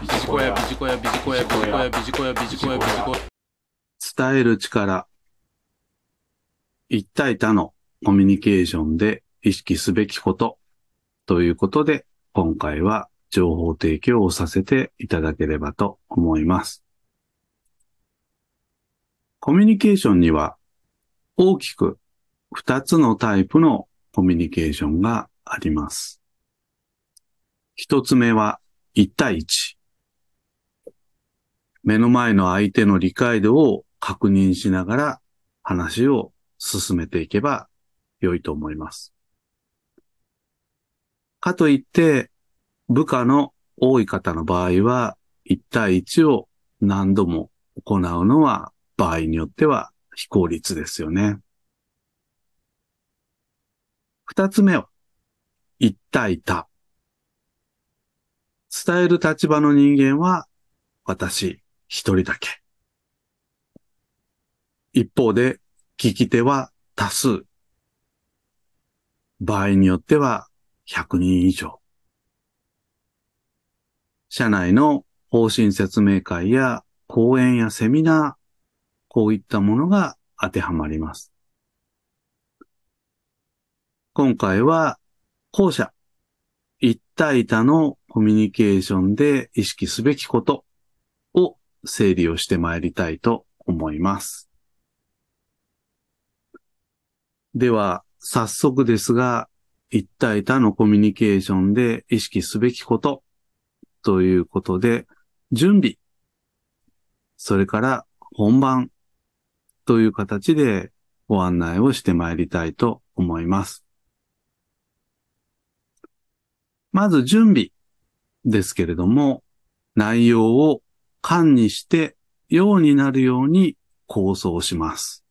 ビジコヤビジコヤビジコヤビジコヤビジコヤビジコヤビジコヤ伝える力。一対他のコミュニケーションで意識すべきこと。ということで、今回は情報提供をさせていただければと思います。コミュニケーションには大きく二つのタイプのコミュニケーションがあります。一つ目は一対一。目の前の相手の理解度を確認しながら話を進めていけば良いと思います。かといって、部下の多い方の場合は、1対1を何度も行うのは場合によっては非効率ですよね。二つ目は、1対他。伝える立場の人間は私一人だけ。一方で聞き手は多数。場合によっては100人以上。社内の方針説明会や講演やセミナー、こういったものが当てはまります。今回は後者、一対他のコミュニケーションで意識すべきこと整理をしてまいりたいと思います。では、早速ですが、一対他のコミュニケーションで意識すべきことということで、準備、それから本番という形でご案内をしてまいりたいと思います。まず準備ですけれども、内容を管にしてようになるように構想します。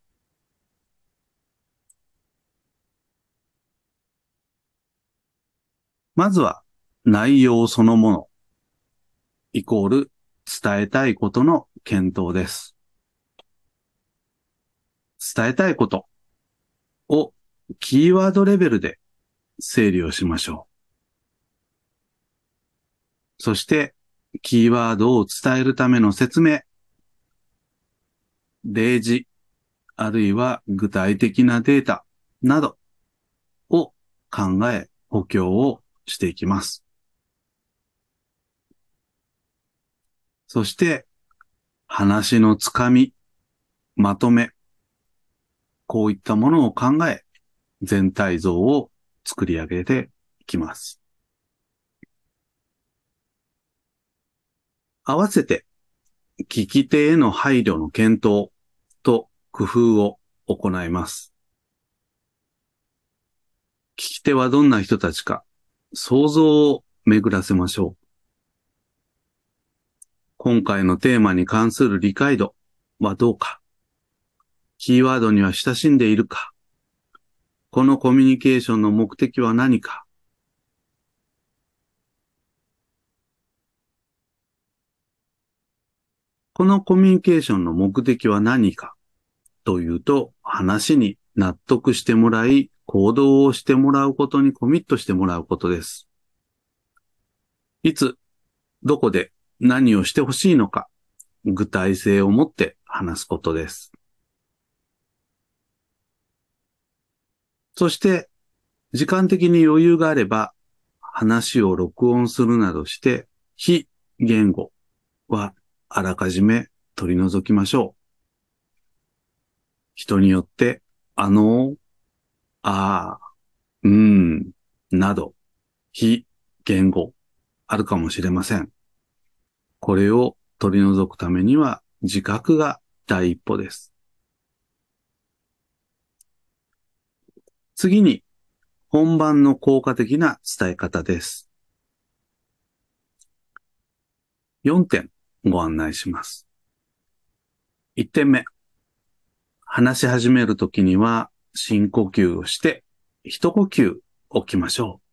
まずは内容そのもの、イコール伝えたいことの検討です。伝えたいことをキーワードレベルで整理をしましょう。そして、キーワードを伝えるための説明、例示、あるいは具体的なデータなどを考え、補強をしていきます。そして、話のつかみ、まとめ、こういったものを考え、全体像を作り上げていきます。合わせて、聞き手への配慮の検討と工夫を行います。聞き手はどんな人たちか、想像を巡らせましょう。今回のテーマに関する理解度はどうかキーワードには親しんでいるかこのコミュニケーションの目的は何かこのコミュニケーションの目的は何か？というと、話に納得してもらい、行動をしてもらうことにコミットしてもらうことです。いつ、どこで何をしてほしいのか、具体性を持って話すことです。そして、時間的に余裕があれば、話を録音するなどして、非言語はあらかじめ取り除きましょう。人によって、あの、ああ、うーん、など、非言語あるかもしれません。これを取り除くためには自覚が第一歩です。次に、本番の効果的な伝え方です。4点ご案内します。1点目。話し始めるときには深呼吸をして一呼吸置きましょう。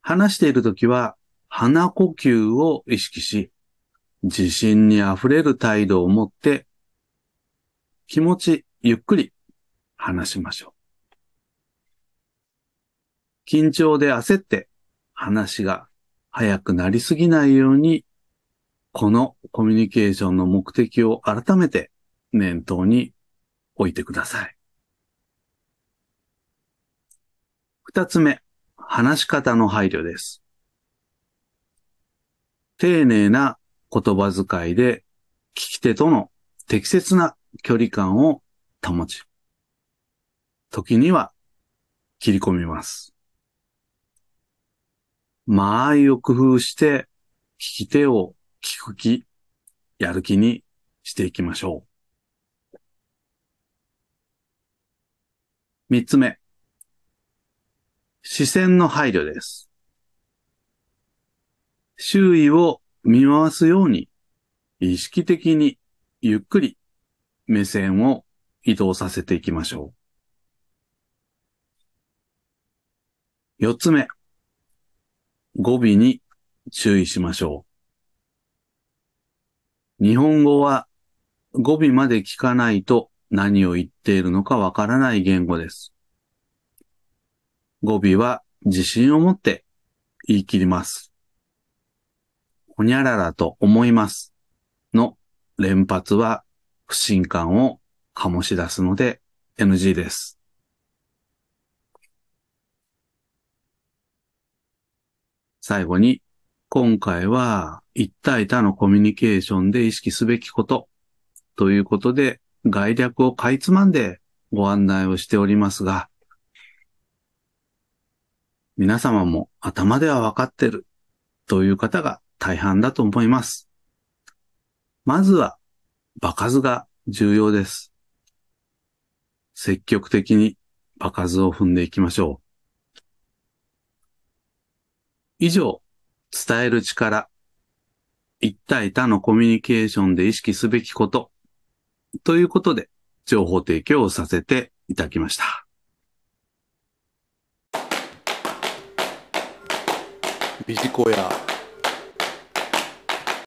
話しているときは鼻呼吸を意識し、自信にあふれる態度を持って気持ちゆっくり話しましょう。緊張で焦って話が早くなりすぎないように、このコミュニケーションの目的を改めて念頭に置いてください。二つ目、話し方の配慮です。丁寧な言葉遣いで聞き手との適切な距離感を保ち、時には切り込みます。間合いを工夫して聞き手を聞く気、やる気にしていきましょう。三つ目。視線の配慮です。周囲を見回すように意識的にゆっくり目線を移動させていきましょう。四つ目。語尾に注意しましょう。日本語は語尾まで聞かないと何を言っているのかわからない言語です。語尾は自信を持って言い切ります。ほにゃららと思いますの連発は不信感を醸し出すので NG です。最後に、今回は一対他のコミュニケーションで意識すべきことということで概略をかいつまんでご案内をしておりますが、皆様も頭ではわかってるという方が大半だと思います。まずは場数が重要です。積極的に場数を踏んでいきましょう。以上、伝える力、一対他のコミュニケーションで意識すべきこと、ということで、情報提供をさせていただきました。ビジコヤ